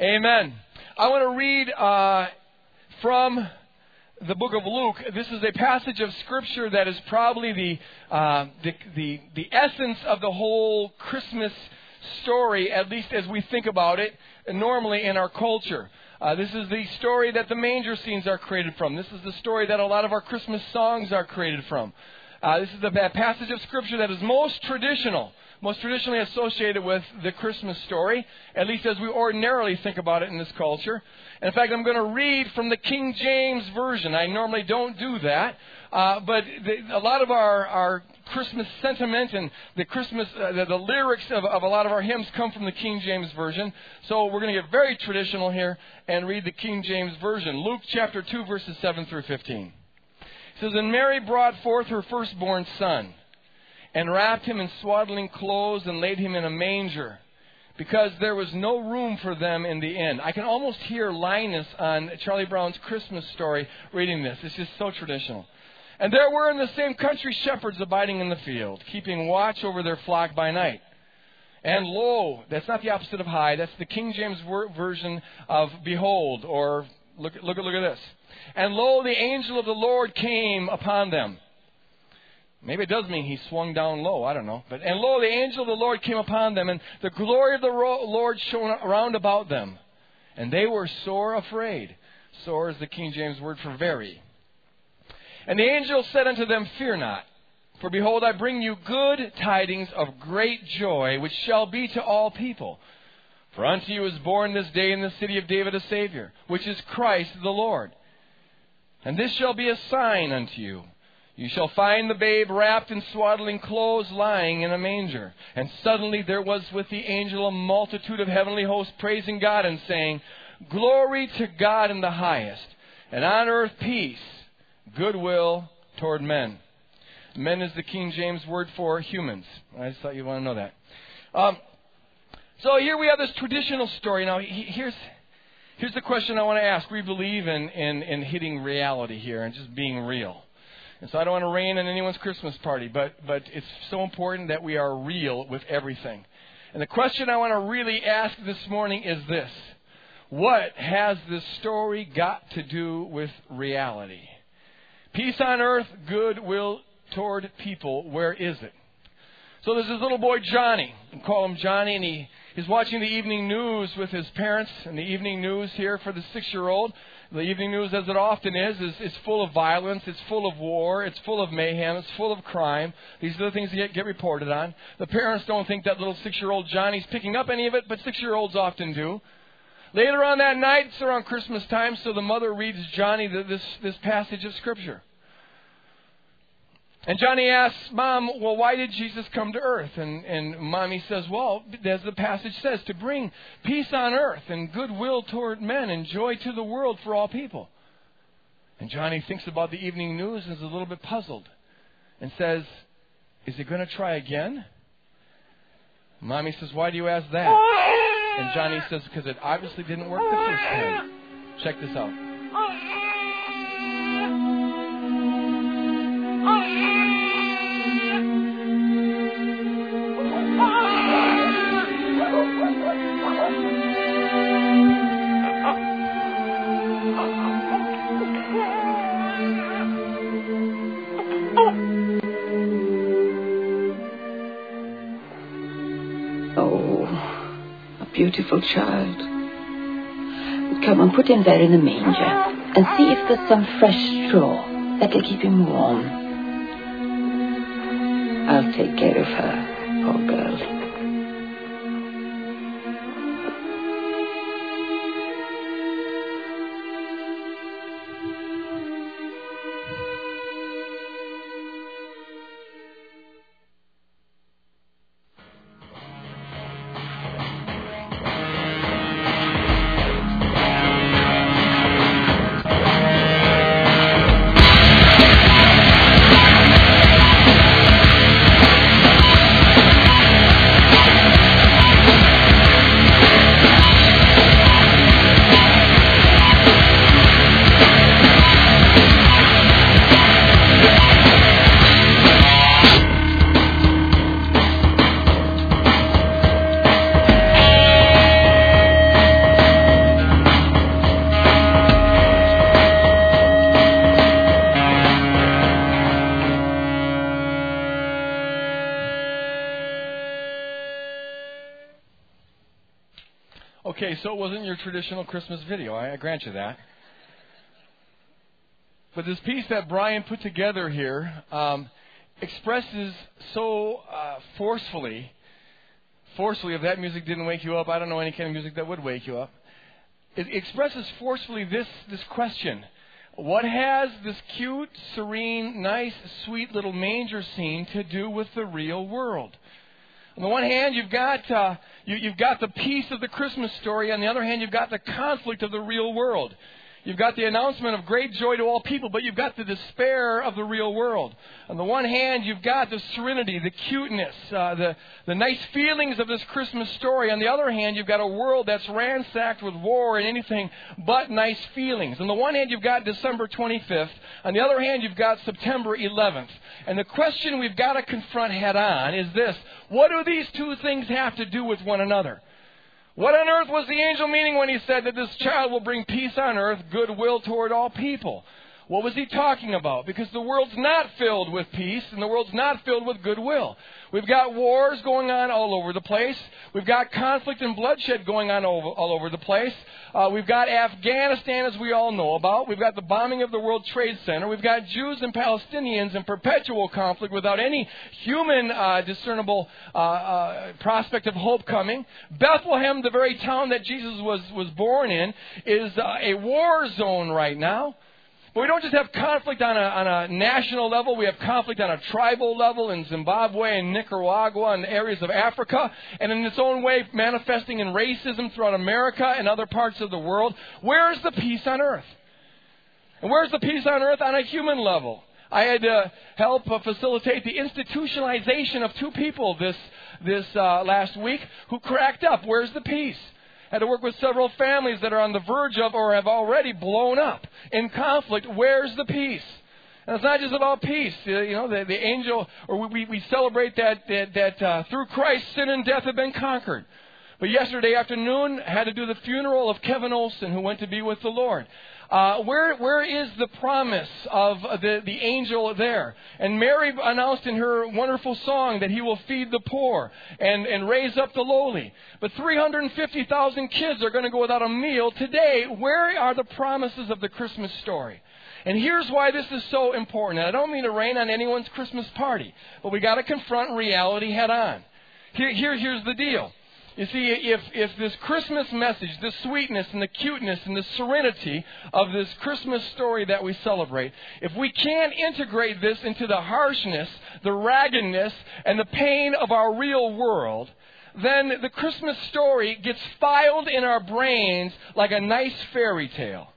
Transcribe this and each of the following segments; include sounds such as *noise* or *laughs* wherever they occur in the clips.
Amen. I want to read uh, from the book of Luke. This is a passage of scripture that is probably the, uh, the, the, the essence of the whole Christmas story, at least as we think about it normally in our culture. Uh, this is the story that the manger scenes are created from. This is the story that a lot of our Christmas songs are created from. Uh, this is the passage of Scripture that is most traditional, most traditionally associated with the Christmas story, at least as we ordinarily think about it in this culture. And in fact, I'm going to read from the King James Version. I normally don't do that, uh, but the, a lot of our, our Christmas sentiment and the Christmas, uh, the, the, lyrics of, of a lot of our hymns come from the King James Version. So we're going to get very traditional here and read the King James Version. Luke chapter 2, verses 7 through 15. It says, And Mary brought forth her firstborn son, and wrapped him in swaddling clothes, and laid him in a manger, because there was no room for them in the inn. I can almost hear Linus on Charlie Brown's Christmas story reading this. It's just so traditional. And there were in the same country shepherds abiding in the field, keeping watch over their flock by night. And lo, that's not the opposite of high, that's the King James version of behold, or look, look, look at this. And lo, the angel of the Lord came upon them. Maybe it does mean he swung down low. I don't know. But and lo, the angel of the Lord came upon them, and the glory of the Lord shone around about them, and they were sore afraid. Sore is the King James word for very. And the angel said unto them, Fear not, for behold, I bring you good tidings of great joy, which shall be to all people. For unto you is born this day in the city of David a Savior, which is Christ the Lord. And this shall be a sign unto you. You shall find the babe wrapped in swaddling clothes, lying in a manger. And suddenly there was with the angel a multitude of heavenly hosts praising God and saying, Glory to God in the highest, and on earth peace goodwill toward men. Men is the King James word for humans. I just thought you'd want to know that. Um, so here we have this traditional story. Now, here's, here's the question I want to ask. We believe in, in, in hitting reality here and just being real. And so I don't want to rain on anyone's Christmas party, but, but it's so important that we are real with everything. And the question I want to really ask this morning is this What has this story got to do with reality? Peace on earth, goodwill toward people. Where is it? So there's this little boy, Johnny. We call him Johnny, and he, he's watching the evening news with his parents. And the evening news here for the six year old, the evening news, as it often is, is, is full of violence, it's full of war, it's full of mayhem, it's full of crime. These are the things that get, get reported on. The parents don't think that little six year old Johnny's picking up any of it, but six year olds often do. Later on that night, it's around Christmas time, so the mother reads Johnny this, this passage of Scripture. And Johnny asks, Mom, well, why did Jesus come to earth? And, and Mommy says, Well, as the passage says, to bring peace on earth and goodwill toward men and joy to the world for all people. And Johnny thinks about the evening news and is a little bit puzzled and says, Is he going to try again? Mommy says, Why do you ask that? And Johnny says, because it obviously didn't work the first time. Check this out. Beautiful child. Come and put him there in the manger and see if there's some fresh straw that'll keep him warm. I'll take care of her, poor girl. Traditional Christmas video. I, I grant you that. But this piece that Brian put together here um, expresses so uh, forcefully, forcefully, if that music didn't wake you up, I don't know any kind of music that would wake you up. It expresses forcefully this, this question What has this cute, serene, nice, sweet little manger scene to do with the real world? On the one hand, you've got, uh, you, you've got the peace of the Christmas story. On the other hand, you've got the conflict of the real world. You've got the announcement of great joy to all people, but you've got the despair of the real world. On the one hand, you've got the serenity, the cuteness, uh, the, the nice feelings of this Christmas story. On the other hand, you've got a world that's ransacked with war and anything but nice feelings. On the one hand, you've got December 25th. On the other hand, you've got September 11th. And the question we've got to confront head on is this What do these two things have to do with one another? What on earth was the angel meaning when he said that this child will bring peace on earth, goodwill toward all people? What was he talking about? Because the world's not filled with peace and the world's not filled with goodwill. We've got wars going on all over the place. We've got conflict and bloodshed going on all over the place. Uh, we've got Afghanistan, as we all know about. We've got the bombing of the World Trade Center. We've got Jews and Palestinians in perpetual conflict without any human uh, discernible uh, uh prospect of hope coming. Bethlehem, the very town that Jesus was, was born in, is uh, a war zone right now. But we don't just have conflict on a, on a national level, we have conflict on a tribal level in Zimbabwe and Nicaragua and areas of Africa, and in its own way manifesting in racism throughout America and other parts of the world. Where is the peace on earth? And where's the peace on earth on a human level? I had to help facilitate the institutionalization of two people this, this uh, last week who cracked up. Where's the peace? Had to work with several families that are on the verge of or have already blown up in conflict. Where's the peace? And it's not just about peace. You know, the, the angel, or we, we celebrate that, that, that uh, through Christ, sin and death have been conquered. But yesterday afternoon, had to do the funeral of Kevin Olson, who went to be with the Lord. Uh, where, where is the promise of the, the angel there? And Mary announced in her wonderful song that he will feed the poor and, and raise up the lowly. But 350,000 kids are going to go without a meal today. Where are the promises of the Christmas story? And here's why this is so important. And I don't mean to rain on anyone's Christmas party, but we got to confront reality head on. Here, here, here's the deal. You see, if, if this Christmas message, the sweetness and the cuteness and the serenity of this Christmas story that we celebrate, if we can't integrate this into the harshness, the raggedness, and the pain of our real world, then the Christmas story gets filed in our brains like a nice fairy tale.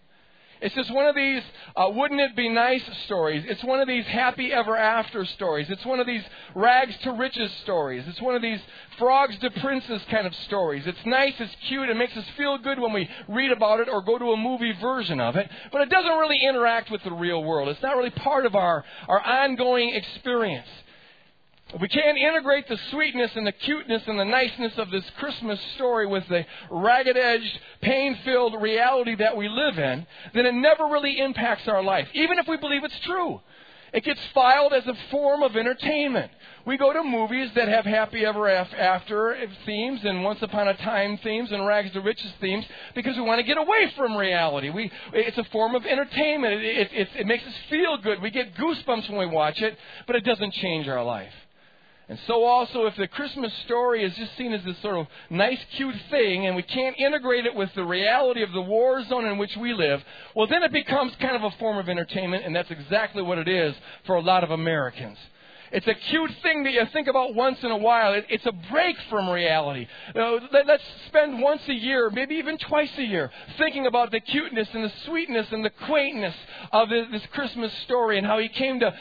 It's just one of these uh, wouldn't it be nice stories. It's one of these happy ever after stories. It's one of these rags to riches stories. It's one of these frogs to princes kind of stories. It's nice, it's cute, it makes us feel good when we read about it or go to a movie version of it, but it doesn't really interact with the real world. It's not really part of our, our ongoing experience. We can't integrate the sweetness and the cuteness and the niceness of this Christmas story with the ragged edged, pain filled reality that we live in, then it never really impacts our life, even if we believe it's true. It gets filed as a form of entertainment. We go to movies that have happy ever after themes and once upon a time themes and rags to riches themes because we want to get away from reality. We, it's a form of entertainment. It, it, it, it makes us feel good. We get goosebumps when we watch it, but it doesn't change our life. And so also, if the Christmas story is just seen as this sort of nice, cute thing, and we can't integrate it with the reality of the war zone in which we live, well, then it becomes kind of a form of entertainment, and that's exactly what it is for a lot of Americans. It's a cute thing that you think about once in a while. It, it's a break from reality. You know, let, us spend once a year, maybe even twice a year, thinking about the cuteness and the sweetness and the quaintness of this, this Christmas story and how He came to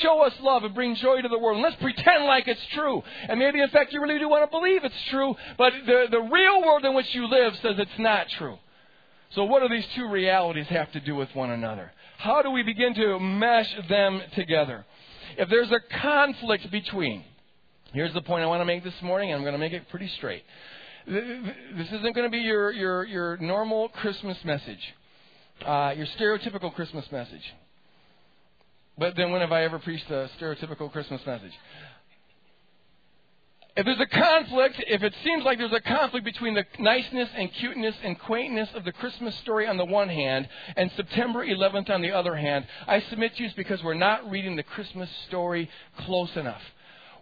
show us love and bring joy to the world. And let's pretend like it's true. And maybe, in fact, you really do want to believe it's true, but the, the real world in which you live says it's not true. So, what do these two realities have to do with one another? How do we begin to mesh them together? If there's a conflict between, here's the point I want to make this morning, and I'm going to make it pretty straight. This isn't going to be your, your, your normal Christmas message, uh, your stereotypical Christmas message. But then when have I ever preached a stereotypical Christmas message? If there's a conflict, if it seems like there's a conflict between the niceness and cuteness and quaintness of the Christmas story on the one hand and September 11th on the other hand, I submit to you it's because we're not reading the Christmas story close enough.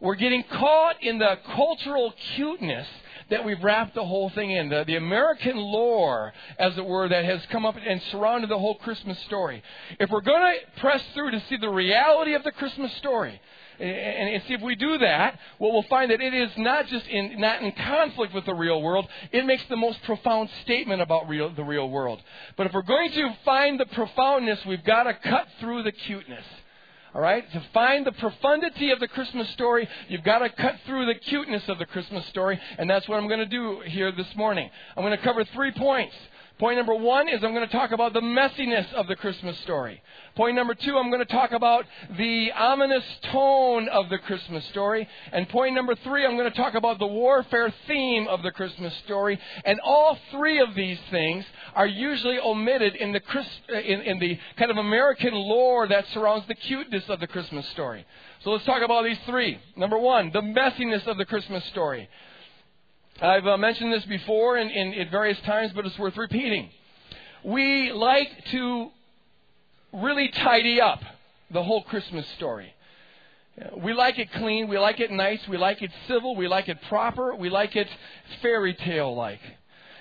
We're getting caught in the cultural cuteness that we've wrapped the whole thing in. The, the American lore, as it were, that has come up and surrounded the whole Christmas story. If we're going to press through to see the reality of the Christmas story, and, see if we do that, well, we'll find that it is not just in not in conflict with the real world. It makes the most profound statement about real, the real world. But if we're going to find the profoundness, we've got to cut through the cuteness. All right? To find the profundity of the Christmas story, you've got to cut through the cuteness of the Christmas story, and that's what I'm going to do here this morning. I'm going to cover three points. Point number one is I'm going to talk about the messiness of the Christmas story. Point number two, I'm going to talk about the ominous tone of the Christmas story. And point number three, I'm going to talk about the warfare theme of the Christmas story. And all three of these things are usually omitted in the, Christ, in, in the kind of American lore that surrounds the cuteness of the Christmas story. So let's talk about these three. Number one, the messiness of the Christmas story. I've uh, mentioned this before in, in, in various times, but it's worth repeating. We like to really tidy up the whole Christmas story. We like it clean, we like it nice, we like it civil, we like it proper, we like it fairy tale like.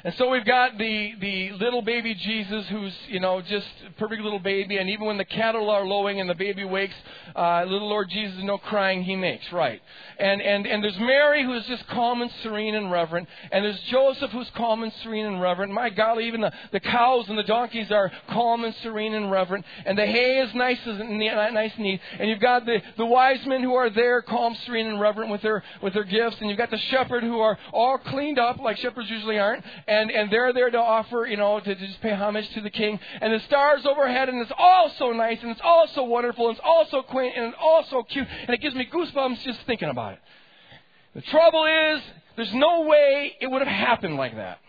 And so we've got the, the little baby Jesus who's, you know, just perfect little baby. And even when the cattle are lowing and the baby wakes, uh, little Lord Jesus, no crying he makes, right? And, and, and there's Mary who's just calm and serene and reverent. And there's Joseph who's calm and serene and reverent. My golly, even the, the cows and the donkeys are calm and serene and reverent. And the hay is nice, and nice and neat. And you've got the, the wise men who are there, calm, serene, and reverent with their, with their gifts. And you've got the shepherd who are all cleaned up like shepherds usually aren't and, and they're there to offer, you know, to, to just pay homage to the king. And the stars overhead, and it's all so nice, and it's all so wonderful, and it's all so quaint, and it's all so cute, and it gives me goosebumps just thinking about it. The trouble is, there's no way it would have happened like that.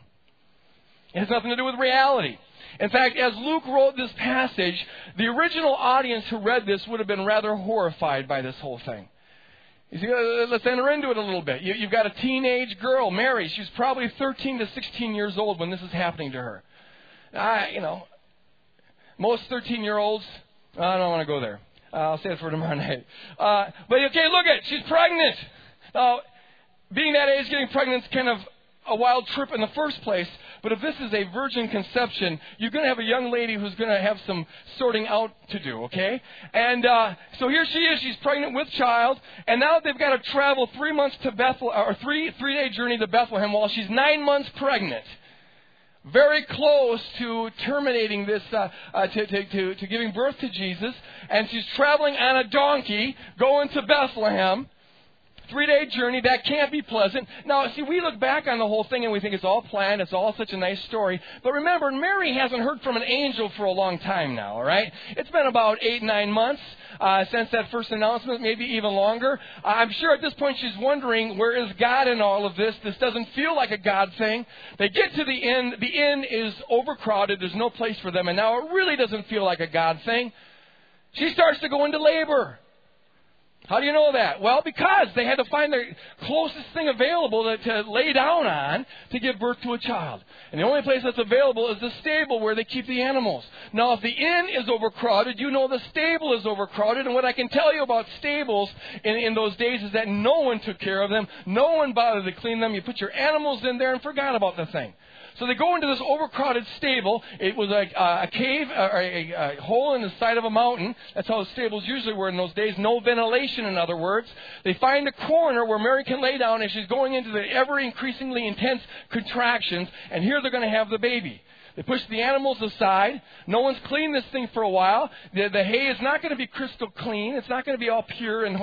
It has nothing to do with reality. In fact, as Luke wrote this passage, the original audience who read this would have been rather horrified by this whole thing. See, uh, let's enter into it a little bit. You, have got a teenage girl, Mary. She's probably 13 to 16 years old when this is happening to her. I, you know, most 13 year olds, I don't want to go there. Uh, I'll say it for tomorrow *laughs* night. Uh, but okay, look at she's pregnant. Now, being that age, getting pregnant is kind of a wild trip in the first place. But if this is a virgin conception, you're going to have a young lady who's going to have some sorting out to do, okay? And uh, so here she is. She's pregnant with child, and now they've got to travel three months to Bethlehem, or three three day journey to Bethlehem while she's nine months pregnant. Very close to terminating this, uh, uh, to, to, to, to giving birth to Jesus, and she's traveling on a donkey going to Bethlehem three day journey. That can't be pleasant. Now, see, we look back on the whole thing and we think it's all planned. It's all such a nice story. But remember, Mary hasn't heard from an angel for a long time now, all right? It's been about eight, nine months uh, since that first announcement, maybe even longer. Uh, I'm sure at this point she's wondering, where is God in all of this? This doesn't feel like a God thing. They get to the inn. The inn is overcrowded. There's no place for them. And now it really doesn't feel like a God thing. She starts to go into labor. How do you know that? Well, because they had to find the closest thing available to, to, lay down on to give birth to a child. And the only place that's available is the stable where they keep the animals. Now, if the inn is overcrowded, you know the stable is overcrowded. And what I can tell you about stables in, in those days is that no one took care of them. No one bothered to clean them. You put your animals in there and forgot about the thing. So they go into this overcrowded stable. It was like a, a cave, uh, or a, a, hole in the side of a mountain. That's how the stables usually were in those days. No ventilation, in other words. They find a corner where Mary can lay down, and she's going into the ever increasingly intense contractions. And here they're going to have the baby. They push the animals aside. No one's cleaned this thing for a while. The, the hay is not going to be crystal clean. It's not going to be all pure and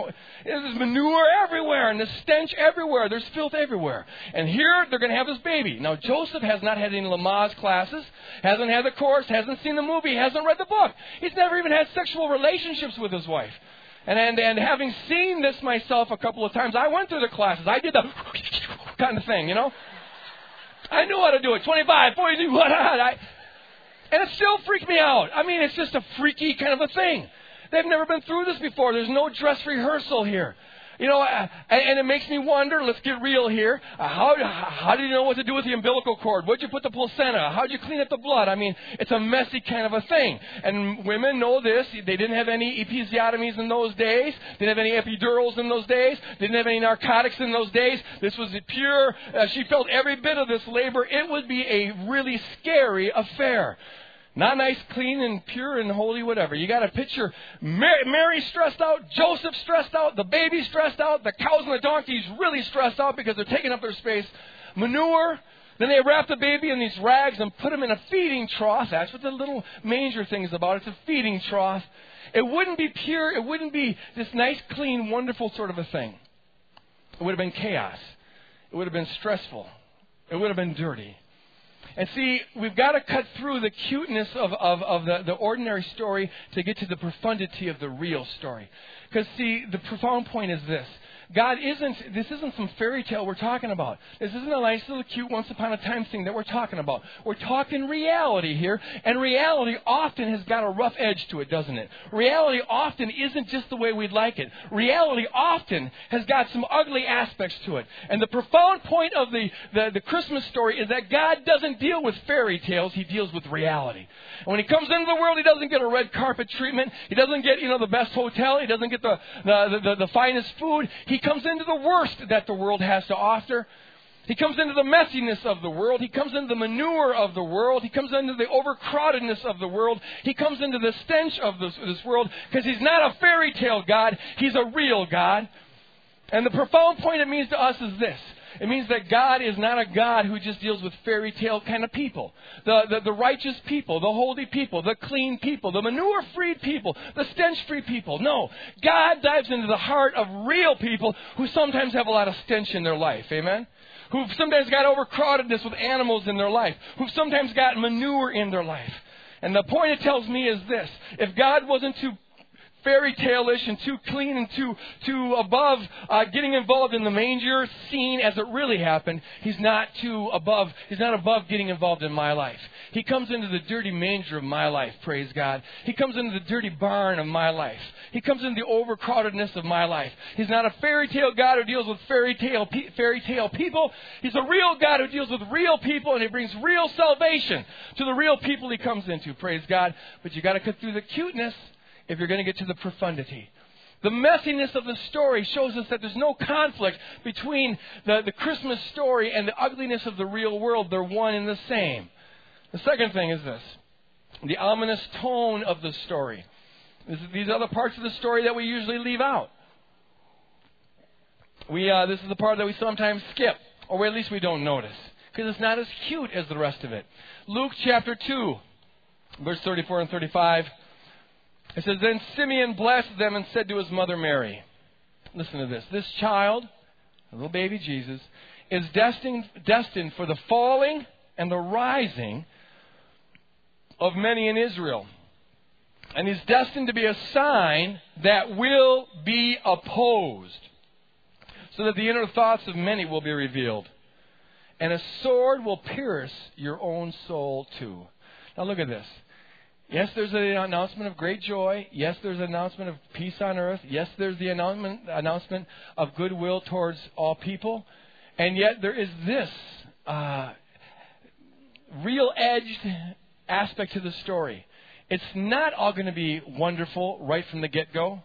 there's manure everywhere and the stench everywhere. There's filth everywhere. And here they're going to have this baby. Now Joseph has not had any Lamaze classes, hasn't had the course, hasn't seen the movie, hasn't read the book. He's never even had sexual relationships with his wife. And, and, and having seen this myself a couple of times, I went through the classes. I did the *laughs* kind of thing, you know. I knew how to do it. 25, 42, *laughs* what? I, and it still freaked me out. I mean, it's just a freaky kind of a thing. They've never been through this before. There's no dress rehearsal here. You know, uh, and, it makes me wonder. Let's get real here. Uh, how how do you know what to do with the umbilical cord? Where'd you put the placenta? How'd you clean up the blood? I mean, it's a messy kind of a thing. And women know this. They didn't have any episiotomies in those days. They didn't have any epidurals in those days. They didn't have any narcotics in those days. This was pure. Uh, she felt every bit of this labor. It would be a really scary affair. Not nice, clean, and pure and holy, whatever. You got to picture Mary, Mary stressed out, Joseph stressed out, the baby stressed out, the cows and the donkeys really stressed out because they're taking up their space. Manure. Then they wrap the baby in these rags and put him in a feeding trough. That's what the little manger thing is about. It's a feeding trough. It wouldn't be pure. It wouldn't be this nice, clean, wonderful sort of a thing. It would have been chaos. It would have been stressful. It would have been dirty. And see, we've got to cut through the cuteness of, of, of the, the ordinary story to get to the profundity of the real story. Because, see, the profound point is this God isn't, this isn't some fairy tale we're talking about. This isn't a nice little cute once upon a time thing that we're talking about. We're talking reality here, and reality often has got a rough edge to it, doesn't it? Reality often isn't just the way we'd like it. Reality often has got some ugly aspects to it. And the profound point of the, the, the Christmas story is that God doesn't deal with fairy tales, He deals with reality. And when He comes into the world, He doesn't get a red carpet treatment. He doesn't get, you know, the best hotel. He doesn't get the, the, the, the finest food. He comes into the worst that the world has to offer. He comes into the messiness of the world. He comes into the manure of the world. He comes into the overcrowdedness of the world. He comes into the stench of this, this world because he's not a fairy tale God. He's a real God. And the profound point it means to us is this it means that God is not a God who just deals with fairy tale kind of people. The, the, the righteous people, the holy people, the clean people, the manure free people, the stench free people. No. God dives into the heart of real people who sometimes have a lot of stench in their life. Amen? Who've sometimes got overcrowdedness with animals in their life. Who've sometimes got manure in their life. And the point it tells me is this. If God wasn't too fairy tale-ish and too clean and too too above uh, getting involved in the manger scene as it really happened. He's not too above. He's not above getting involved in my life. He comes into the dirty manger of my life. Praise God. He comes into the dirty barn of my life. He comes into the overcrowdedness of my life. He's not a fairy tale God who deals with fairy tale fairy tale people. He's a real God who deals with real people and he brings real salvation to the real people he comes into. Praise God. But you got to cut through the cuteness if you're going to get to the profundity. The messiness of the story shows us that there's no conflict between the, the Christmas story and the ugliness of the real world. They're one and the same. The second thing is this the ominous tone of the story. These are the parts of the story that we usually leave out. We, uh, this is the part that we sometimes skip, or at least we don't notice, because it's not as cute as the rest of it. Luke chapter 2, verse 34 and 35. It says, Then Simeon blessed them and said to his mother Mary, Listen to this. This child, little baby Jesus, is destined, destined for the falling and the rising of many in Israel. And he's destined to be a sign that will be opposed, so that the inner thoughts of many will be revealed. And a sword will pierce your own soul too. Now look at this. Yes, there's an announcement of great joy. Yes, there's an announcement of peace on earth. Yes, there's the announcement, announcement of goodwill towards all people. And yet there is this uh, real edged aspect to the story. It's not all going to be wonderful right from the get go.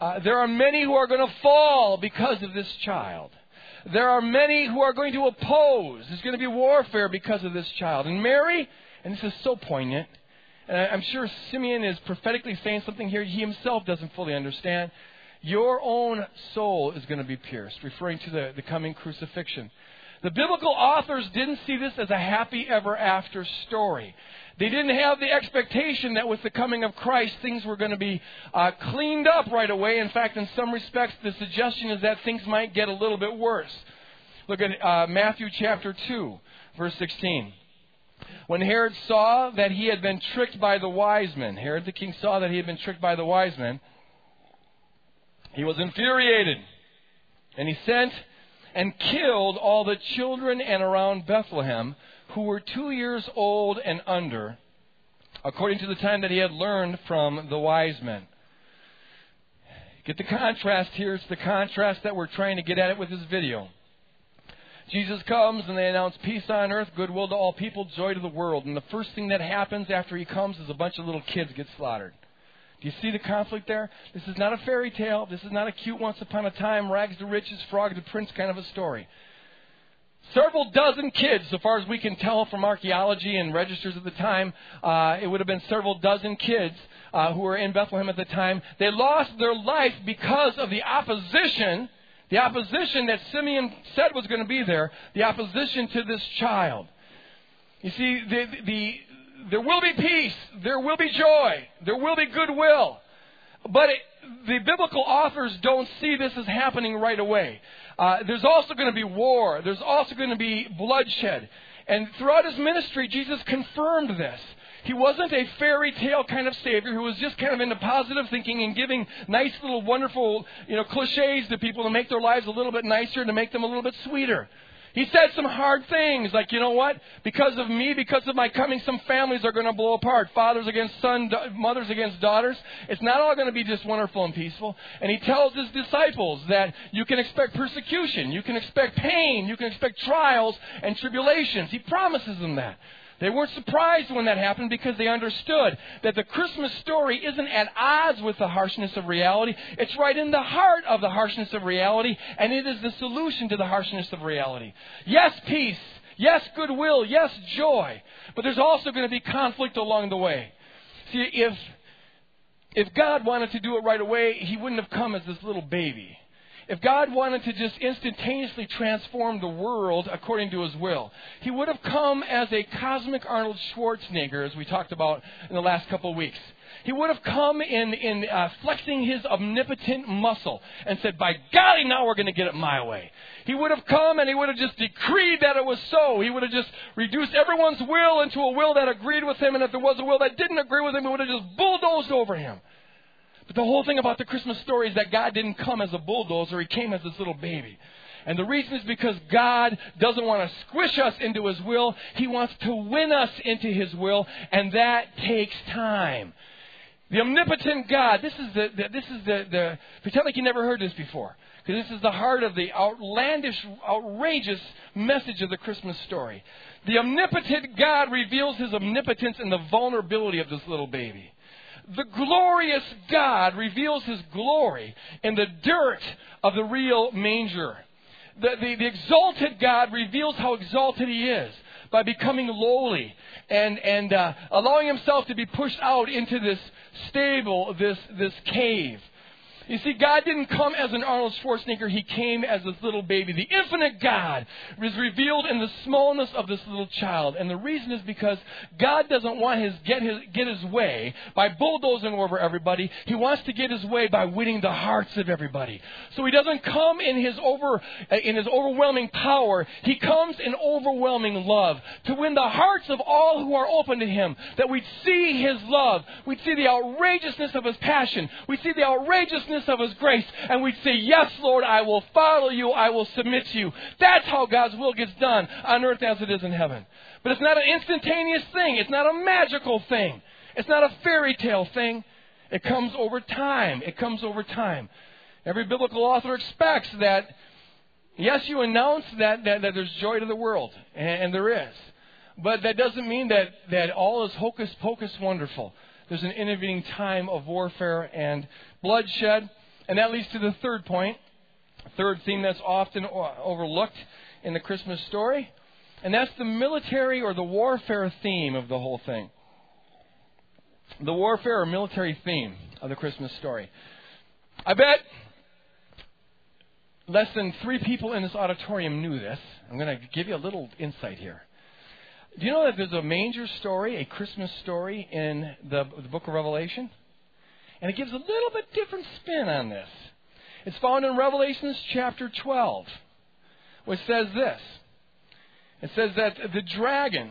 Uh, there are many who are going to fall because of this child. There are many who are going to oppose. There's going to be warfare because of this child. And Mary, and this is so poignant, and I'm sure Simeon is prophetically saying something here he himself doesn't fully understand. Your own soul is going to be pierced, referring to the, the coming crucifixion. The biblical authors didn't see this as a happy ever after story. They didn't have the expectation that with the coming of Christ, things were going to be uh, cleaned up right away. In fact, in some respects, the suggestion is that things might get a little bit worse. Look at uh, Matthew chapter 2, verse 16. When Herod saw that he had been tricked by the wise men, Herod the king saw that he had been tricked by the wise men, he was infuriated. And he sent and killed all the children and around Bethlehem who were two years old and under, according to the time that he had learned from the wise men. Get the contrast here. It's the contrast that we're trying to get at it with this video. Jesus comes and they announce peace on earth, goodwill to all people, joy to the world. And the first thing that happens after he comes is a bunch of little kids get slaughtered. Do you see the conflict there? This is not a fairy tale. This is not a cute once upon a time, rags to riches, frog to prince kind of a story. Several dozen kids, so far as we can tell from archaeology and registers at the time, uh, it would have been several dozen kids uh, who were in Bethlehem at the time. They lost their life because of the opposition the opposition that Simeon said was going to be there, the opposition to this child. You see, the, the, there will be peace, there will be joy, there will be goodwill. But it, the biblical authors don't see this as happening right away. Uh, there's also going to be war, there's also going to be bloodshed. And throughout his ministry, Jesus confirmed this. He wasn't a fairy tale kind of savior who was just kind of into positive thinking and giving nice little wonderful, you know, cliches to people to make their lives a little bit nicer, to make them a little bit sweeter. He said some hard things like, you know what? Because of me, because of my coming, some families are going to blow apart. Fathers against sons, mothers against daughters. It's not all going to be just wonderful and peaceful. And he tells his disciples that you can expect persecution, you can expect pain, you can expect trials and tribulations. He promises them that. They weren't surprised when that happened because they understood that the Christmas story isn't at odds with the harshness of reality. It's right in the heart of the harshness of reality, and it is the solution to the harshness of reality. Yes, peace. Yes, goodwill. Yes, joy. But there's also going to be conflict along the way. See, if, if God wanted to do it right away, He wouldn't have come as this little baby. If God wanted to just instantaneously transform the world according to his will, he would have come as a cosmic Arnold Schwarzenegger, as we talked about in the last couple of weeks. He would have come in, in uh, flexing his omnipotent muscle and said, By golly, now we're going to get it my way. He would have come and he would have just decreed that it was so. He would have just reduced everyone's will into a will that agreed with him, and if there was a will that didn't agree with him, he would have just bulldozed over him. But the whole thing about the Christmas story is that God didn't come as a bulldozer, He came as this little baby. And the reason is because God doesn't want to squish us into His will. He wants to win us into His will, and that takes time. The omnipotent God, this is the, the this is the, the, pretend like you never heard this before. Because this is the heart of the outlandish, outrageous message of the Christmas story. The omnipotent God reveals His omnipotence in the vulnerability of this little baby. The glorious God reveals his glory in the dirt of the real manger. The, the, the, exalted God reveals how exalted he is by becoming lowly and, and uh, allowing himself to be pushed out into this stable, this, this cave. You see, God didn't come as an Arnold Schwarzenegger, He came as this little baby. The infinite God is revealed in the smallness of this little child. And the reason is because God doesn't want his get his get his way by bulldozing over everybody. He wants to get his way by winning the hearts of everybody. So he doesn't come in his over uh, in his overwhelming power. He comes in overwhelming love to win the hearts of all who are open to him. That we'd see his love. We'd see the outrageousness of his passion. We'd see the outrageousness of His grace, and we'd say, Yes, Lord, I will follow you, I will submit to you. That's how God's will gets done on earth as it is in heaven. But it's not an instantaneous thing, it's not a magical thing, it's not a fairy tale thing. It comes over time. It comes over time. Every biblical author expects that, yes, you announce that, that, that there's joy to the world, and, and there is. But that doesn't mean that, that all is hocus pocus wonderful. There's an intervening time of warfare and bloodshed. And that leads to the third point, third theme that's often uh, overlooked in the Christmas story. And that's the military or the warfare theme of the whole thing. The warfare or military theme of the Christmas story. I bet less than three people in this auditorium knew this. I'm going to give you a little insight here. Do you know that there's a manger story, a Christmas story in the, the book of Revelation? And it gives a little bit different spin on this. It's found in Revelations chapter 12, which says this. It says that the dragon,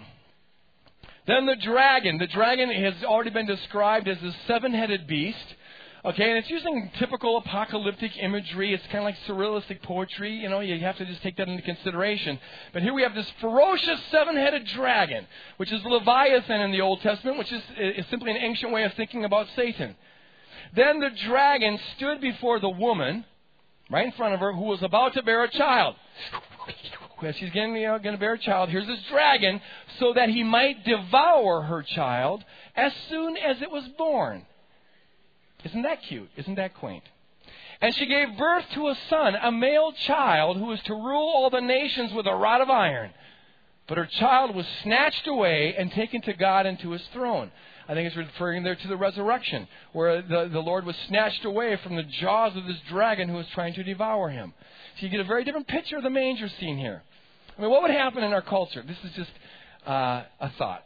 then the dragon, the dragon has already been described as a seven headed beast Okay, and it's using typical apocalyptic imagery. It's kind of like surrealistic poetry. You know, you have to just take that into consideration. But here we have this ferocious seven headed dragon, which is Leviathan in the Old Testament, which is, is simply an ancient way of thinking about Satan. Then the dragon stood before the woman, right in front of her, who was about to bear a child. As she's getting, you uh, know, going to bear a child, here's this dragon, so that he might devour her child as soon as it was born. Isn't that cute? Isn't that quaint? And she gave birth to a son, a male child, who was to rule all the nations with a rod of iron. But her child was snatched away and taken to God and to his throne. I think it's referring there to the resurrection, where the, the Lord was snatched away from the jaws of this dragon who was trying to devour him. So you get a very different picture of the manger scene here. I mean, what would happen in our culture? This is just uh, a thought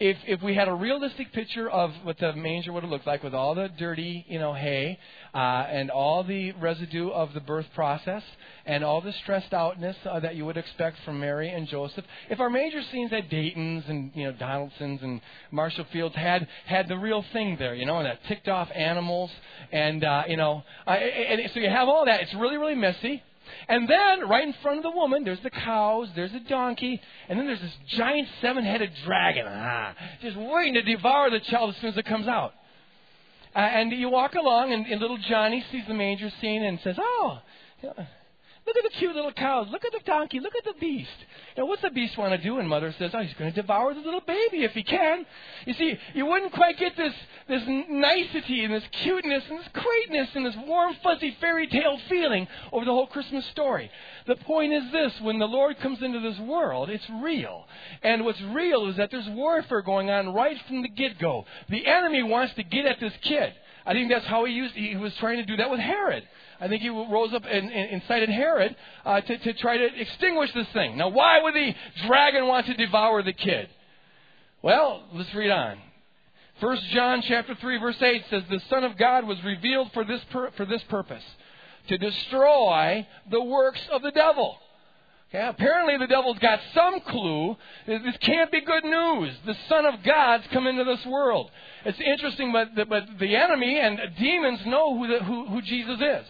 if if we had a realistic picture of what the manger would have looked like with all the dirty, you know, hay uh, and all the residue of the birth process and all the stressed outness uh, that you would expect from Mary and Joseph, if our manger scenes at Dayton's and you know Donaldson's and Marshall Fields had had the real thing there, you know, and that ticked off animals and uh, you know, uh, and so you have all that. It's really really messy. And then, right in front of the woman, there's the cows, there's a donkey, and then there's this giant seven headed dragon, ah, just waiting to devour the child as soon as it comes out. Uh, and you walk along, and, and little Johnny sees the manger scene and says, Oh, Look at the cute little cows. Look at the donkey. Look at the beast. Know, what's the beast want to do? And mother says, oh, he's going to devour the little baby if he can. You see, you wouldn't quite get this, this nicety and this cuteness and this quaintness and this warm, fuzzy fairy tale feeling over the whole Christmas story. The point is this when the Lord comes into this world, it's real. And what's real is that there's warfare going on right from the get go. The enemy wants to get at this kid. I think that's how he used. He was trying to do that with Herod. I think he rose up and, and incited Herod uh, to, to try to extinguish this thing. Now, why would the dragon want to devour the kid? Well, let's read on. First John chapter 3 verse 8 says the Son of God was revealed for this pur- for this purpose to destroy the works of the devil. Okay, apparently the devil's got some clue. This can't be good news. The Son of God's come into this world. It's interesting, but the, but the enemy and demons know who, the, who, who Jesus is.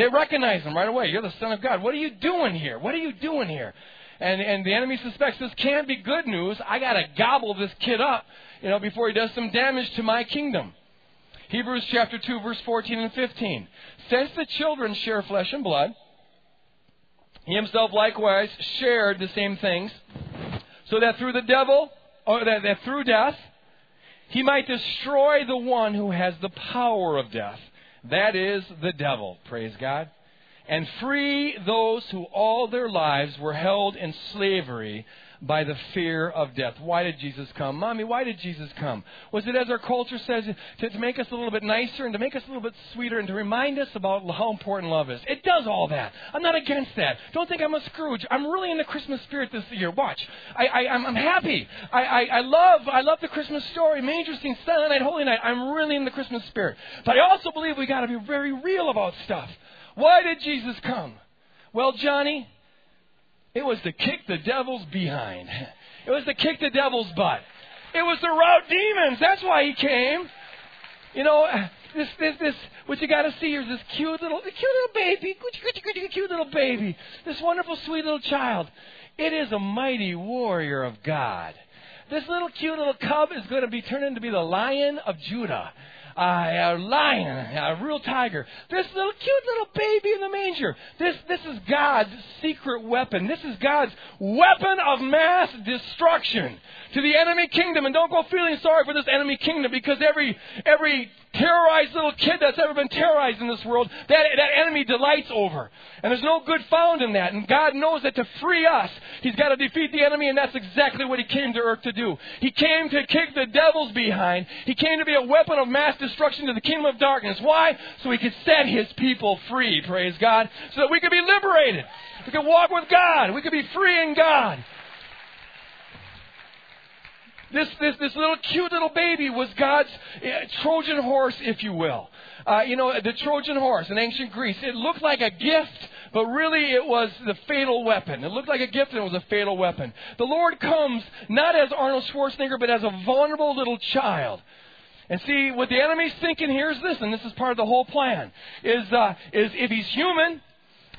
They recognize him right away. You're the Son of God. What are you doing here? What are you doing here? And, and the enemy suspects this can't be good news. I got to gobble this kid up, you know, before he does some damage to my kingdom. Hebrews chapter 2, verse 14 and 15. Since the children share flesh and blood, he himself likewise shared the same things, so that through the devil, or that, that through death, he might destroy the one who has the power of death that is the devil, praise God. And free those who all their lives were held in slavery by the fear of death. Why did Jesus come? Mommy, why did Jesus come? Was it, as our culture says, to, to, make us a little bit nicer and to make us a little bit sweeter and to remind us about how important love is? It does all that. I'm not against that. Don't think I'm a Scrooge. I'm really in the Christmas spirit this year. Watch. I, I, I'm, I'm happy. I, I, I, love, I love the Christmas story. Manger scene, Silent Night, Holy Night. I'm really in the Christmas spirit. But I also believe we got to be very real about stuff. Why did Jesus come? Well, Johnny, it was to kick the devil's behind. It was to kick the devil's butt. It was to rout demons. That's why he came. You know, this, this, this, what you got to see here is this cute little, cute little baby, cute little baby, this wonderful, sweet little child. It is a mighty warrior of God. This little cute little cub is going to be turned into be the lion of Judah a lion, a real tiger. This little cute little baby in the manger. This, this is God's secret weapon. This is God's weapon of mass destruction to the enemy kingdom. And don't go feeling sorry for this enemy kingdom because every, every terrorized little kid that's ever been terrorized in this world, that, that enemy delights over. And there's no good found in that. And God knows that to free us, He's got to defeat the enemy, and that's exactly what He came to earth to do. He came to kick the devils behind. He came to be a weapon of mass destruction to the kingdom of darkness. Why? So He could set His people free, praise God, so that we could be liberated. We could walk with God. We could be free in God. This, this, this little cute little baby was God's uh, Trojan horse, if you will. Uh, you know, the Trojan horse in ancient Greece, it looked like a gift, but really it was the fatal weapon. It looked like a gift and it was a fatal weapon. The Lord comes not as Arnold Schwarzenegger, but as a vulnerable little child. And see, what the enemy's thinking here is this, and this is part of the whole plan, is, uh, is if he's human,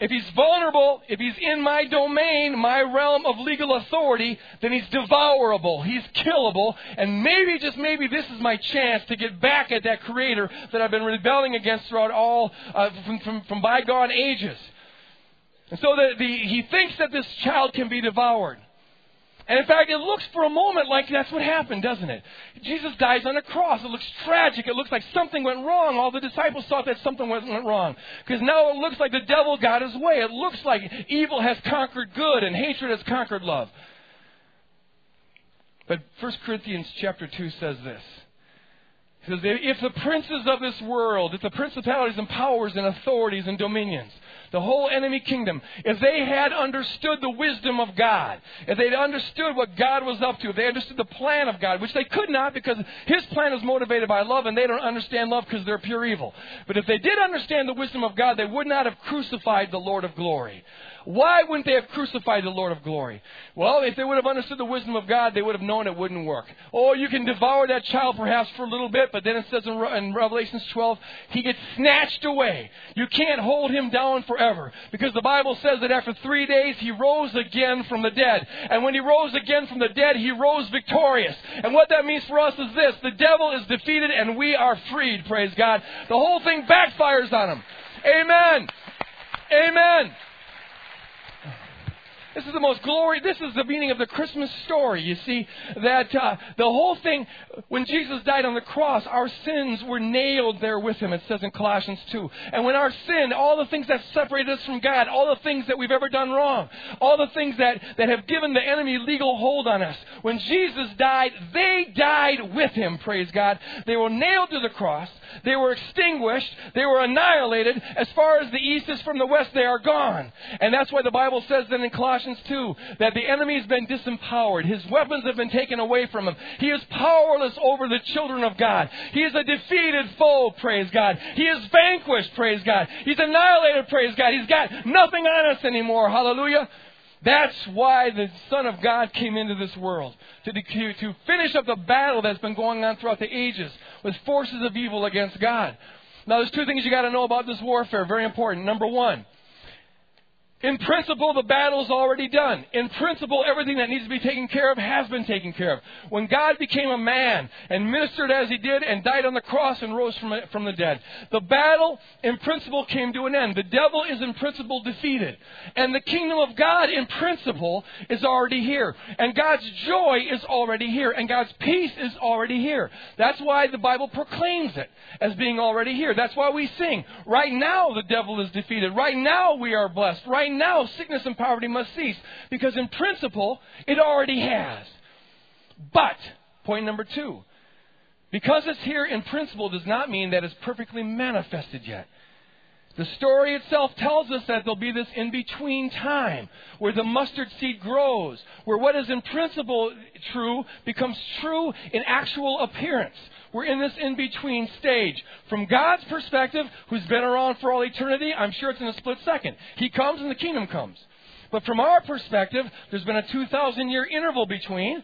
If he's vulnerable, if he's in my domain, my realm of legal authority, then he's devourable. He's killable. And maybe, just maybe, this is my chance to get back at that creator that I've been rebelling against throughout all, uh, from, from, from bygone ages. And so the, the, he thinks that this child can be devoured. And in fact, it looks for a moment like that's what happened, doesn't it? Jesus dies on a cross. It looks tragic. It looks like something went wrong. All the disciples thought that something went wrong. Because now it looks like the devil got his way. It looks like evil has conquered good and hatred has conquered love. But 1 Corinthians chapter 2 says this. He says, if the princes of this world, if the principalities and powers and authorities and dominions, the whole enemy kingdom, if they had understood the wisdom of God, if they'd understood what God was up to, if they understood the plan of God, which they could not because His plan is motivated by love and they don't understand love because they're pure evil. But if they did understand the wisdom of God, they would not have crucified the Lord of glory. Why wouldn't they have crucified the Lord of glory? Well, if they would have understood the wisdom of God, they would have known it wouldn't work. Oh, you can devour that child perhaps for a little bit, but then it says in, Re- in Revelations 12, he gets snatched away. You can't hold him down forever because the Bible says that after three days he rose again from the dead. And when he rose again from the dead, he rose victorious. And what that means for us is this the devil is defeated and we are freed, praise God. The whole thing backfires on him. Amen. Amen. This is the most glory. This is the meaning of the Christmas story. You see that uh, the whole thing, when Jesus died on the cross, our sins were nailed there with Him. It says in Colossians two. And when our sin, all the things that separated us from God, all the things that we've ever done wrong, all the things that that have given the enemy legal hold on us, when Jesus died, they died with Him. Praise God. They were nailed to the cross. They were extinguished. They were annihilated. As far as the east is from the west, they are gone. And that's why the Bible says then in Colossians 2 that the enemy has been disempowered. His weapons have been taken away from him. He is powerless over the children of God. He is a defeated foe, praise God. He is vanquished, praise God. He's annihilated, praise God. He's got nothing on us anymore. Hallelujah. That's why the Son of God came into this world to, to finish up the battle that's been going on throughout the ages with forces of evil against God. Now, there's two things you got to know about this warfare, very important. Number one, in principle, the battle's already done. In principle, everything that needs to be taken care of has been taken care of. When God became a man and ministered as he did and died on the cross and rose from, from the dead, the battle, in principle, came to an end. The devil is, in principle, defeated. And the kingdom of God, in principle, is already here. And God's joy is already here. And God's peace is already here. That's why the Bible proclaims it as being already here. That's why we sing. Right now, the devil is defeated. Right now, we are blessed. Right now sickness and poverty must cease. Because in principle, it already has. But, point number two, because it's here in principle does not mean that it's perfectly manifested yet. The story itself tells us that there'll be this in between time where the mustard seed grows, where what is in principle true becomes true in actual appearance. We're in this in between stage. From God's perspective, who's been around for all eternity, I'm sure it's in a split second. He comes and the kingdom comes. But from our perspective, there's been a 2,000 year interval between,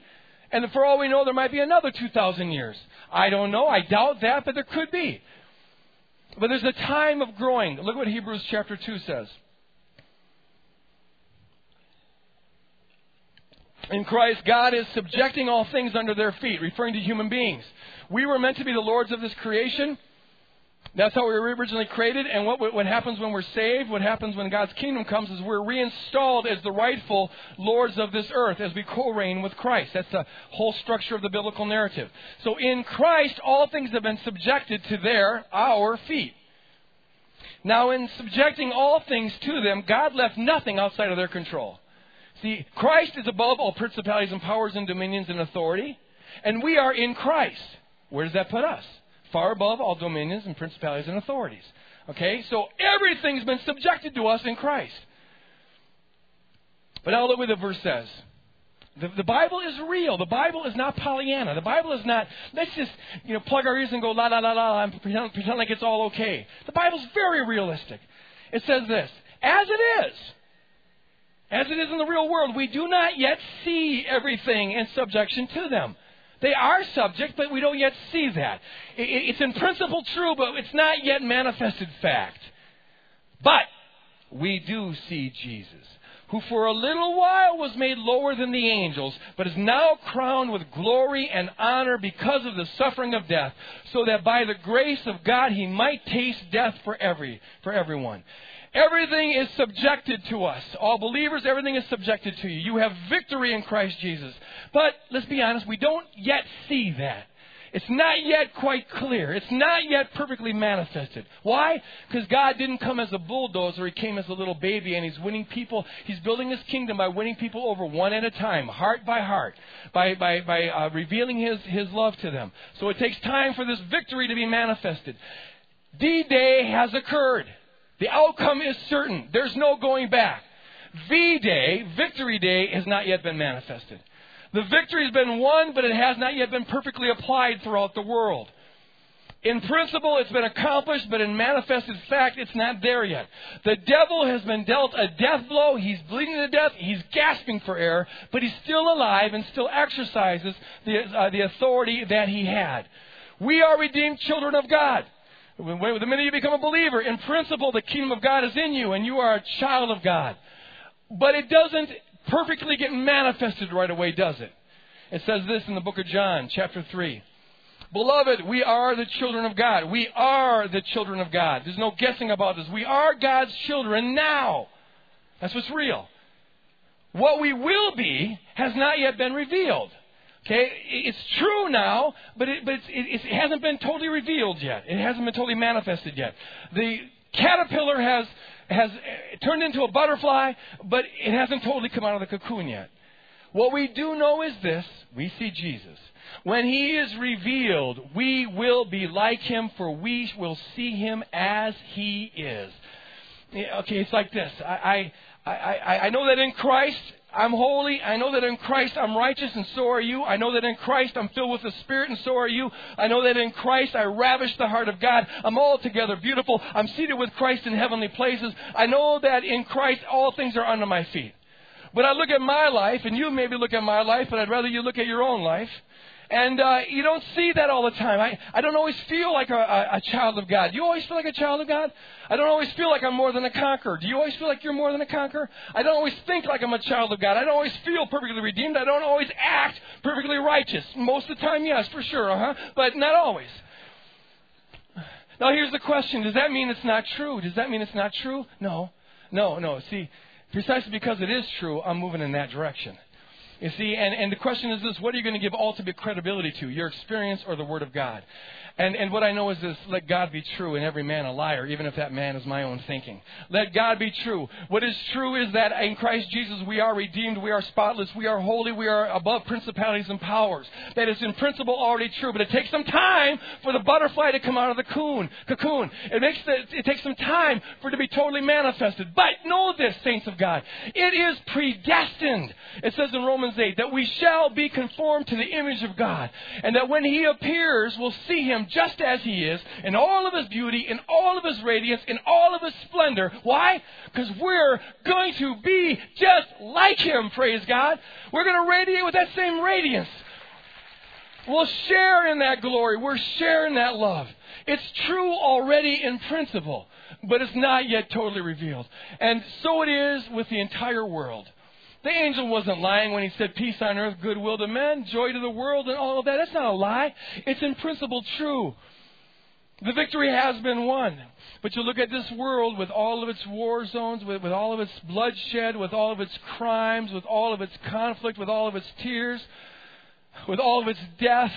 and for all we know, there might be another 2,000 years. I don't know. I doubt that, but there could be. But there's a time of growing. Look what Hebrews chapter 2 says. In Christ, God is subjecting all things under their feet, referring to human beings. We were meant to be the lords of this creation. That's how we were originally created. And what, what happens when we're saved, what happens when God's kingdom comes, is we're reinstalled as the rightful lords of this earth as we co reign with Christ. That's the whole structure of the biblical narrative. So in Christ, all things have been subjected to their, our feet. Now, in subjecting all things to them, God left nothing outside of their control. See, Christ is above all principalities and powers and dominions and authority, and we are in Christ. Where does that put us? Far above all dominions and principalities and authorities. Okay? So everything's been subjected to us in Christ. But now look what the verse says. The, the, Bible is real. The Bible is not Pollyanna. The Bible is not, let's just, you know, plug our ears and go la la la la and pretend, pretend like it's all okay. The Bible's very realistic. It says this, as it is, as it is in the real world, we do not yet see everything in subjection to them. They are subject, but we don't yet see that. It's in principle true, but it's not yet manifested fact. But we do see Jesus, who for a little while was made lower than the angels, but is now crowned with glory and honor because of the suffering of death, so that by the grace of God he might taste death for every for everyone. Everything is subjected to us. All believers, everything is subjected to you. You have victory in Christ Jesus. But let's be honest, we don't yet see that. It's not yet quite clear. It's not yet perfectly manifested. Why? Because God didn't come as a bulldozer. He came as a little baby and He's winning people. He's building His kingdom by winning people over one at a time, heart by heart, by, by, by uh, revealing his, his love to them. So it takes time for this victory to be manifested. D Day has occurred. The outcome is certain. There's no going back. V Day, Victory Day, has not yet been manifested. The victory has been won, but it has not yet been perfectly applied throughout the world. In principle, it's been accomplished, but in manifested fact, it's not there yet. The devil has been dealt a death blow. He's bleeding to death. He's gasping for air, but he's still alive and still exercises the, uh, the authority that he had. We are redeemed children of God. The minute you become a believer, in principle, the kingdom of God is in you, and you are a child of God. But it doesn't perfectly get manifested right away, does it? It says this in the book of John, chapter 3. Beloved, we are the children of God. We are the children of God. There's no guessing about this. We are God's children now. That's what's real. What we will be has not yet been revealed. Okay, it's true now, but it, but it, it hasn't been totally revealed yet. It hasn't been totally manifested yet. The caterpillar has has eh, turned into a butterfly, but it hasn't totally come out of the cocoon yet. What we do know is this: we see Jesus. When he is revealed, we will be like him, for we will see him as he is. Eh, okay, it's like this. I, I, I, I know that in Christ I'm holy. I know that in Christ I'm righteous, and so are you. I know that in Christ I'm filled with the Spirit, and so are you. I know that in Christ I ravish the heart of God. I'm altogether beautiful. I'm seated with Christ in heavenly places. I know that in Christ all things are under my feet. But I look at my life, and you maybe look at my life, but I'd rather you look at your own life. And uh, you don't see that all the time. I, I don't always feel like a, a, a child of God. Do you always feel like a child of God? I don't always feel like I'm more than a conqueror. Do you always feel like you're more than a conqueror? I don't always think like I'm a child of God. I don't always feel perfectly redeemed. I don't always act perfectly righteous. Most of the time, yes, for sure, uh huh. But not always. Now, here's the question Does that mean it's not true? Does that mean it's not true? No. No, no. See, precisely because it is true, I'm moving in that direction. You see, and, and the question is this what are you going to give ultimate credibility to, your experience or the Word of God? And, and what I know is this let God be true and every man a liar, even if that man is my own thinking. Let God be true. What is true is that in Christ Jesus we are redeemed, we are spotless, we are holy, we are above principalities and powers. That is in principle already true, but it takes some time for the butterfly to come out of the cocoon. cocoon. It, makes the, it takes some time for it to be totally manifested. But know this, saints of God, it is predestined. It says in Romans 8 that we shall be conformed to the image of God, and that when He appears, we'll see Him just as he is, in all of his beauty, in all of his radiance, in all of his splendor. Why? Because we're going to be just like him, praise God. We're going to radiate with that same radiance. We'll share in that glory. We're sharing that love. It's true already in principle, but it's not yet totally revealed. And so it is with the entire world. The angel wasn't lying when he said, Peace on earth, goodwill to men, joy to the world, and all of that. That's not a lie. It's in principle true. The victory has been won. But you look at this world with all of its war zones, with, with all of its bloodshed, with all of its crimes, with all of its conflict, with all of its tears, with all of its death.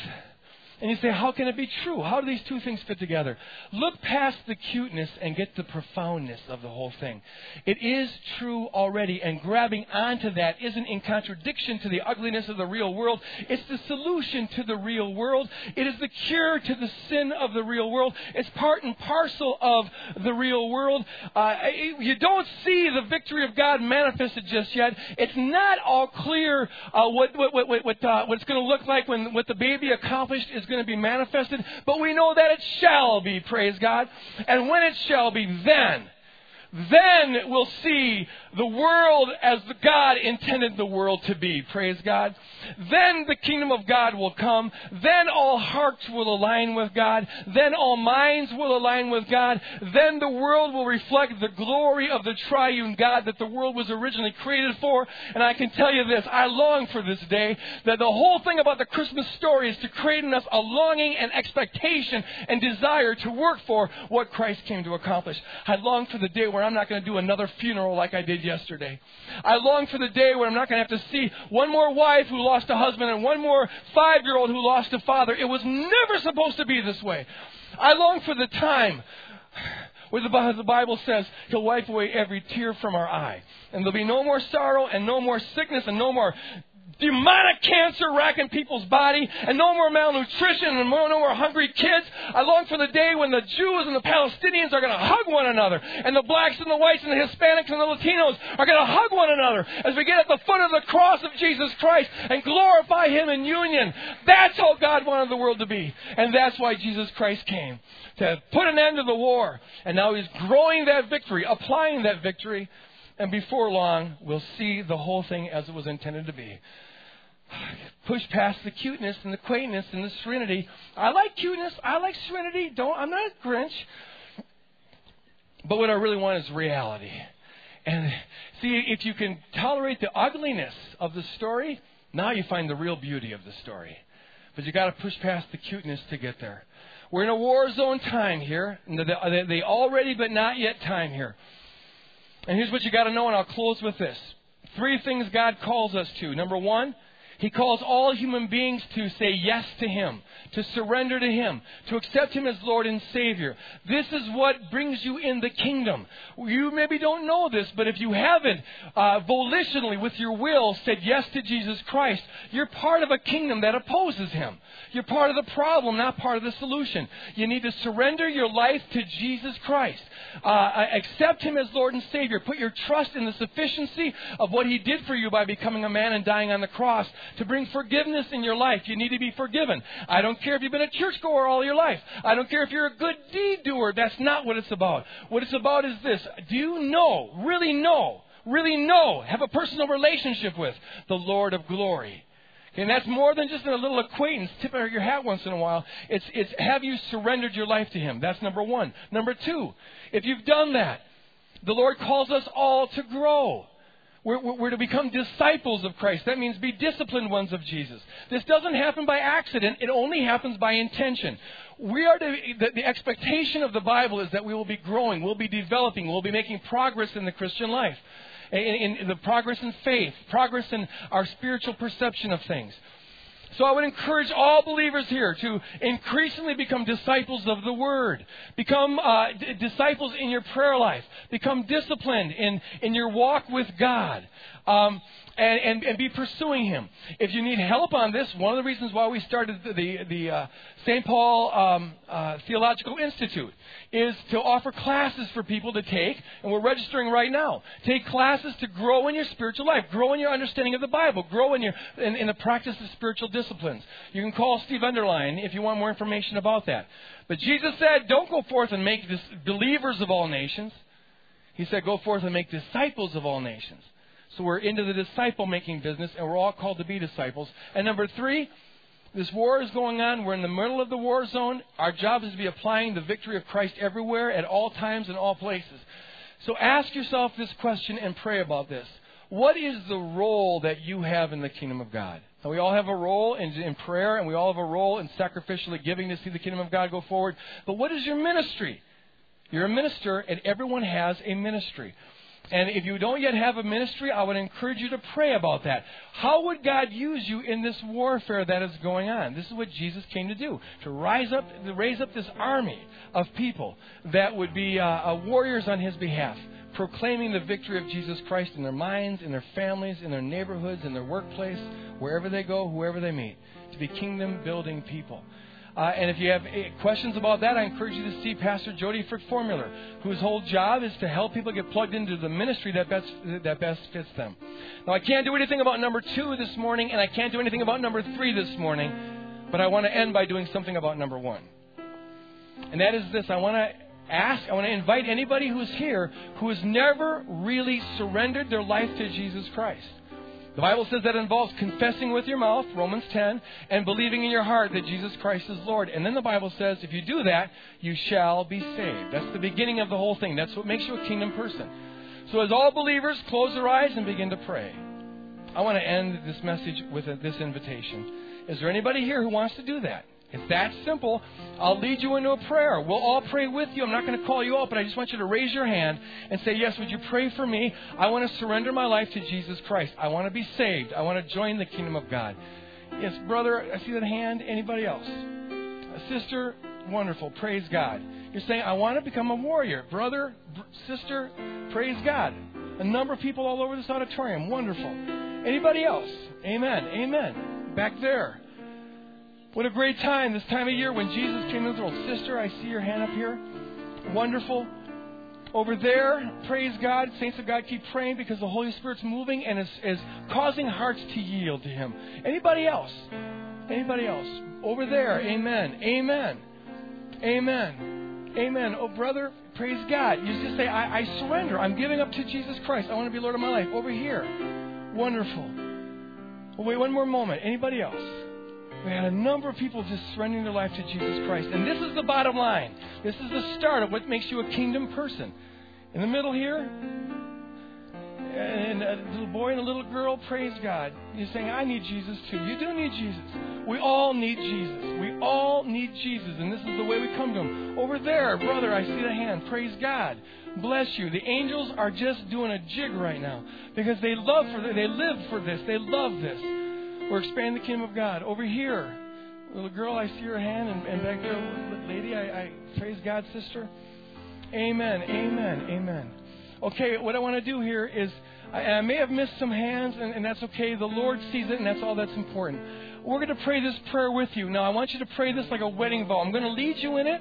And you say, how can it be true? How do these two things fit together? Look past the cuteness and get the profoundness of the whole thing. It is true already, and grabbing onto that isn't in contradiction to the ugliness of the real world. It's the solution to the real world. It is the cure to the sin of the real world. It's part and parcel of the real world. Uh, you don't see the victory of God manifested just yet. It's not all clear uh, what, what, what, what, uh, what it's going to look like when what the baby accomplished is going to be manifested, but we know that it shall be, praise God. And when it shall be, then, then we'll see the world as God intended the world to be. Praise God. Then the kingdom of God will come. Then all hearts will align with God. Then all minds will align with God. Then the world will reflect the glory of the triune God that the world was originally created for. And I can tell you this, I long for this day that the whole thing about the Christmas story is to create in us a longing and expectation and desire to work for what Christ came to accomplish. I long for the day where I'm not going to do another funeral like I did yesterday. I long for the day where I'm not going to have to see one more wife who lost a husband and one more five year old who lost a father. It was never supposed to be this way. I long for the time where the Bible says He'll wipe away every tear from our eye. And there'll be no more sorrow and no more sickness and no more demonic cancer racking people's body, and no more malnutrition, and no more hungry kids. I long for the day when the Jews and the Palestinians are going to hug one another, and the blacks and the whites and the Hispanics and the Latinos are going to hug one another as we get at the foot of the cross of Jesus Christ and glorify Him in union. That's how God wanted the world to be, and that's why Jesus Christ came to put an end to the war. And now He's growing that victory, applying that victory. And before long, we'll see the whole thing as it was intended to be push past the cuteness and the quaintness and the serenity. I like cuteness. I like serenity. Don't. I'm not a Grinch. But what I really want is reality. And see, if you can tolerate the ugliness of the story, now you find the real beauty of the story. But you got to push past the cuteness to get there. We're in a war zone time here, the, the already but not yet time here. And here's what you got to know, and I'll close with this. Three things God calls us to. Number one, he calls all human beings to say yes to Him, to surrender to Him, to accept Him as Lord and Savior. This is what brings you in the kingdom. You maybe don't know this, but if you haven't uh, volitionally, with your will, said yes to Jesus Christ, you're part of a kingdom that opposes Him. You're part of the problem, not part of the solution. You need to surrender your life to Jesus Christ. Uh, accept Him as Lord and Savior. Put your trust in the sufficiency of what He did for you by becoming a man and dying on the cross to bring forgiveness in your life. You need to be forgiven. I don't care if you've been a churchgoer all your life. I don't care if you're a good deed doer. That's not what it's about. What it's about is this. Do you know, really know, really know, have a personal relationship with the Lord of glory? And that's more than just a little acquaintance, tipping your hat once in a while. It's, it's have you surrendered your life to Him? That's number one. Number two, if you've done that, the Lord calls us all to grow. We're, we're, to become disciples of Christ. That means be disciplined ones of Jesus. This doesn't happen by accident, it only happens by intention. We are to, the, the expectation of the Bible is that we will be growing, we'll be developing, we'll be making progress in the Christian life. In, in the progress in faith, progress in our spiritual perception of things. So I would encourage all believers here to increasingly become disciples of the Word. Become uh, d- disciples in your prayer life. Become disciplined in, in your walk with God. Um, and, and, and, be pursuing Him. If you need help on this, one of the reasons why we started the, the, the uh, St. Paul um, uh, Theological Institute is to offer classes for people to take, and we're registering right now. Take classes to grow in your spiritual life, grow in your understanding of the Bible, grow in, your, in, in the practice of spiritual disciplines. You can call Steve Underline if you want more information about that. But Jesus said, don't go forth and make believers of all nations. He said, go forth and make disciples of all nations. So we're into the disciple making business, and we're all called to be disciples. And number three, this war is going on. We're in the middle of the war zone. Our job is to be applying the victory of Christ everywhere, at all times, in all places. So ask yourself this question and pray about this. What is the role that you have in the kingdom of God? Now, we all have a role in, in prayer, and we all have a role in sacrificially giving to see the kingdom of God go forward. But what is your ministry? You're a minister, and everyone has a ministry. And if you don't yet have a ministry, I would encourage you to pray about that. How would God use you in this warfare that is going on? This is what Jesus came to do to rise up, to raise up this army of people that would be uh, uh, warriors on His behalf, proclaiming the victory of Jesus Christ in their minds, in their families, in their neighborhoods, in their workplace, wherever they go, whoever they meet, to be kingdom building people. Uh, and if you have eh, questions about that, I encourage you to see Pastor Jody Frick Formular, whose whole job is to help people get plugged into the ministry that best, that best fits them. Now, I can't do anything about number two this morning, and I can't do anything about number three this morning, but I want to end by doing something about number one. And that is this I want to ask, I want to invite anybody who's here who has never really surrendered their life to Jesus Christ. The Bible says that involves confessing with your mouth, Romans 10, and believing in your heart that Jesus Christ is Lord. And then the Bible says if you do that, you shall be saved. That's the beginning of the whole thing. That's what makes you a kingdom person. So, as all believers, close their eyes and begin to pray. I want to end this message with this invitation. Is there anybody here who wants to do that? It's that simple. I'll lead you into a prayer. We'll all pray with you. I'm not going to call you out, but I just want you to raise your hand and say, Yes, would you pray for me? I want to surrender my life to Jesus Christ. I want to be saved. I want to join the kingdom of God. Yes, brother, I see that hand. Anybody else? A sister, wonderful. Praise God. You're saying, I want to become a warrior. Brother, sister, praise God. A number of people all over this auditorium. Wonderful. Anybody else? Amen. Amen. Back there. What a great time, this time of year when Jesus came into the world. Sister, I see your hand up here. Wonderful. Over there, praise God. Saints of God, keep praying because the Holy Spirit's moving and is, is causing hearts to yield to Him. Anybody else? Anybody else? Over there, amen. Amen. Amen. Amen. Oh, brother, praise God. You just say, I, I surrender. I'm giving up to Jesus Christ. I want to be Lord of my life. Over here. Wonderful. Well, wait one more moment. Anybody else? We had a number of people just surrendering their life to Jesus Christ. And this is the bottom line. This is the start of what makes you a kingdom person. In the middle here, and a little boy and a little girl, praise God. You're saying, I need Jesus too. You do need Jesus. We all need Jesus. We all need Jesus. And this is the way we come to Him. Over there, brother, I see the hand. Praise God. Bless you. The angels are just doing a jig right now because they love for this. They live for this. They love this. We're expanding the kingdom of God. Over here, little girl, I see your hand, and, and back there, lady, I, I praise God, sister. Amen, amen, amen. Okay, what I want to do here is, I, I may have missed some hands, and, and that's okay. The Lord sees it, and that's all that's important. We're going to pray this prayer with you. Now, I want you to pray this like a wedding vow. I'm going to lead you in it.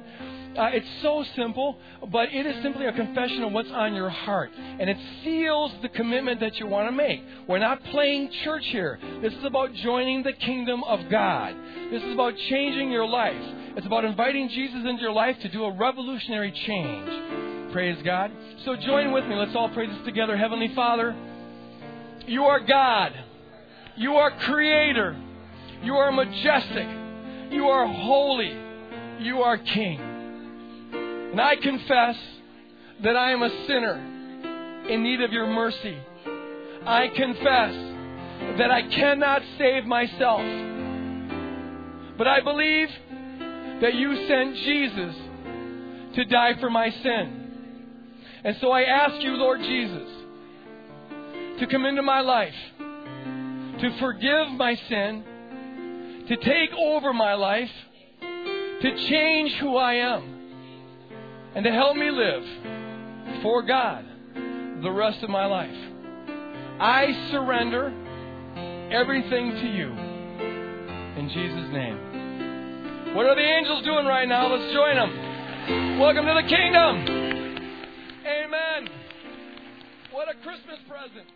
Uh, it's so simple, but it is simply a confession of what's on your heart. And it seals the commitment that you want to make. We're not playing church here. This is about joining the kingdom of God. This is about changing your life. It's about inviting Jesus into your life to do a revolutionary change. Praise God. So join with me. Let's all pray this together. Heavenly Father, you are God. You are creator. You are majestic. You are holy. You are king. And I confess that I am a sinner in need of your mercy. I confess that I cannot save myself. But I believe that you sent Jesus to die for my sin. And so I ask you, Lord Jesus, to come into my life, to forgive my sin, to take over my life, to change who I am and to help me live for God the rest of my life. I surrender everything to you in Jesus' name. What are the angels doing right now? Let's join them. Welcome to the kingdom. Amen. What a Christmas present.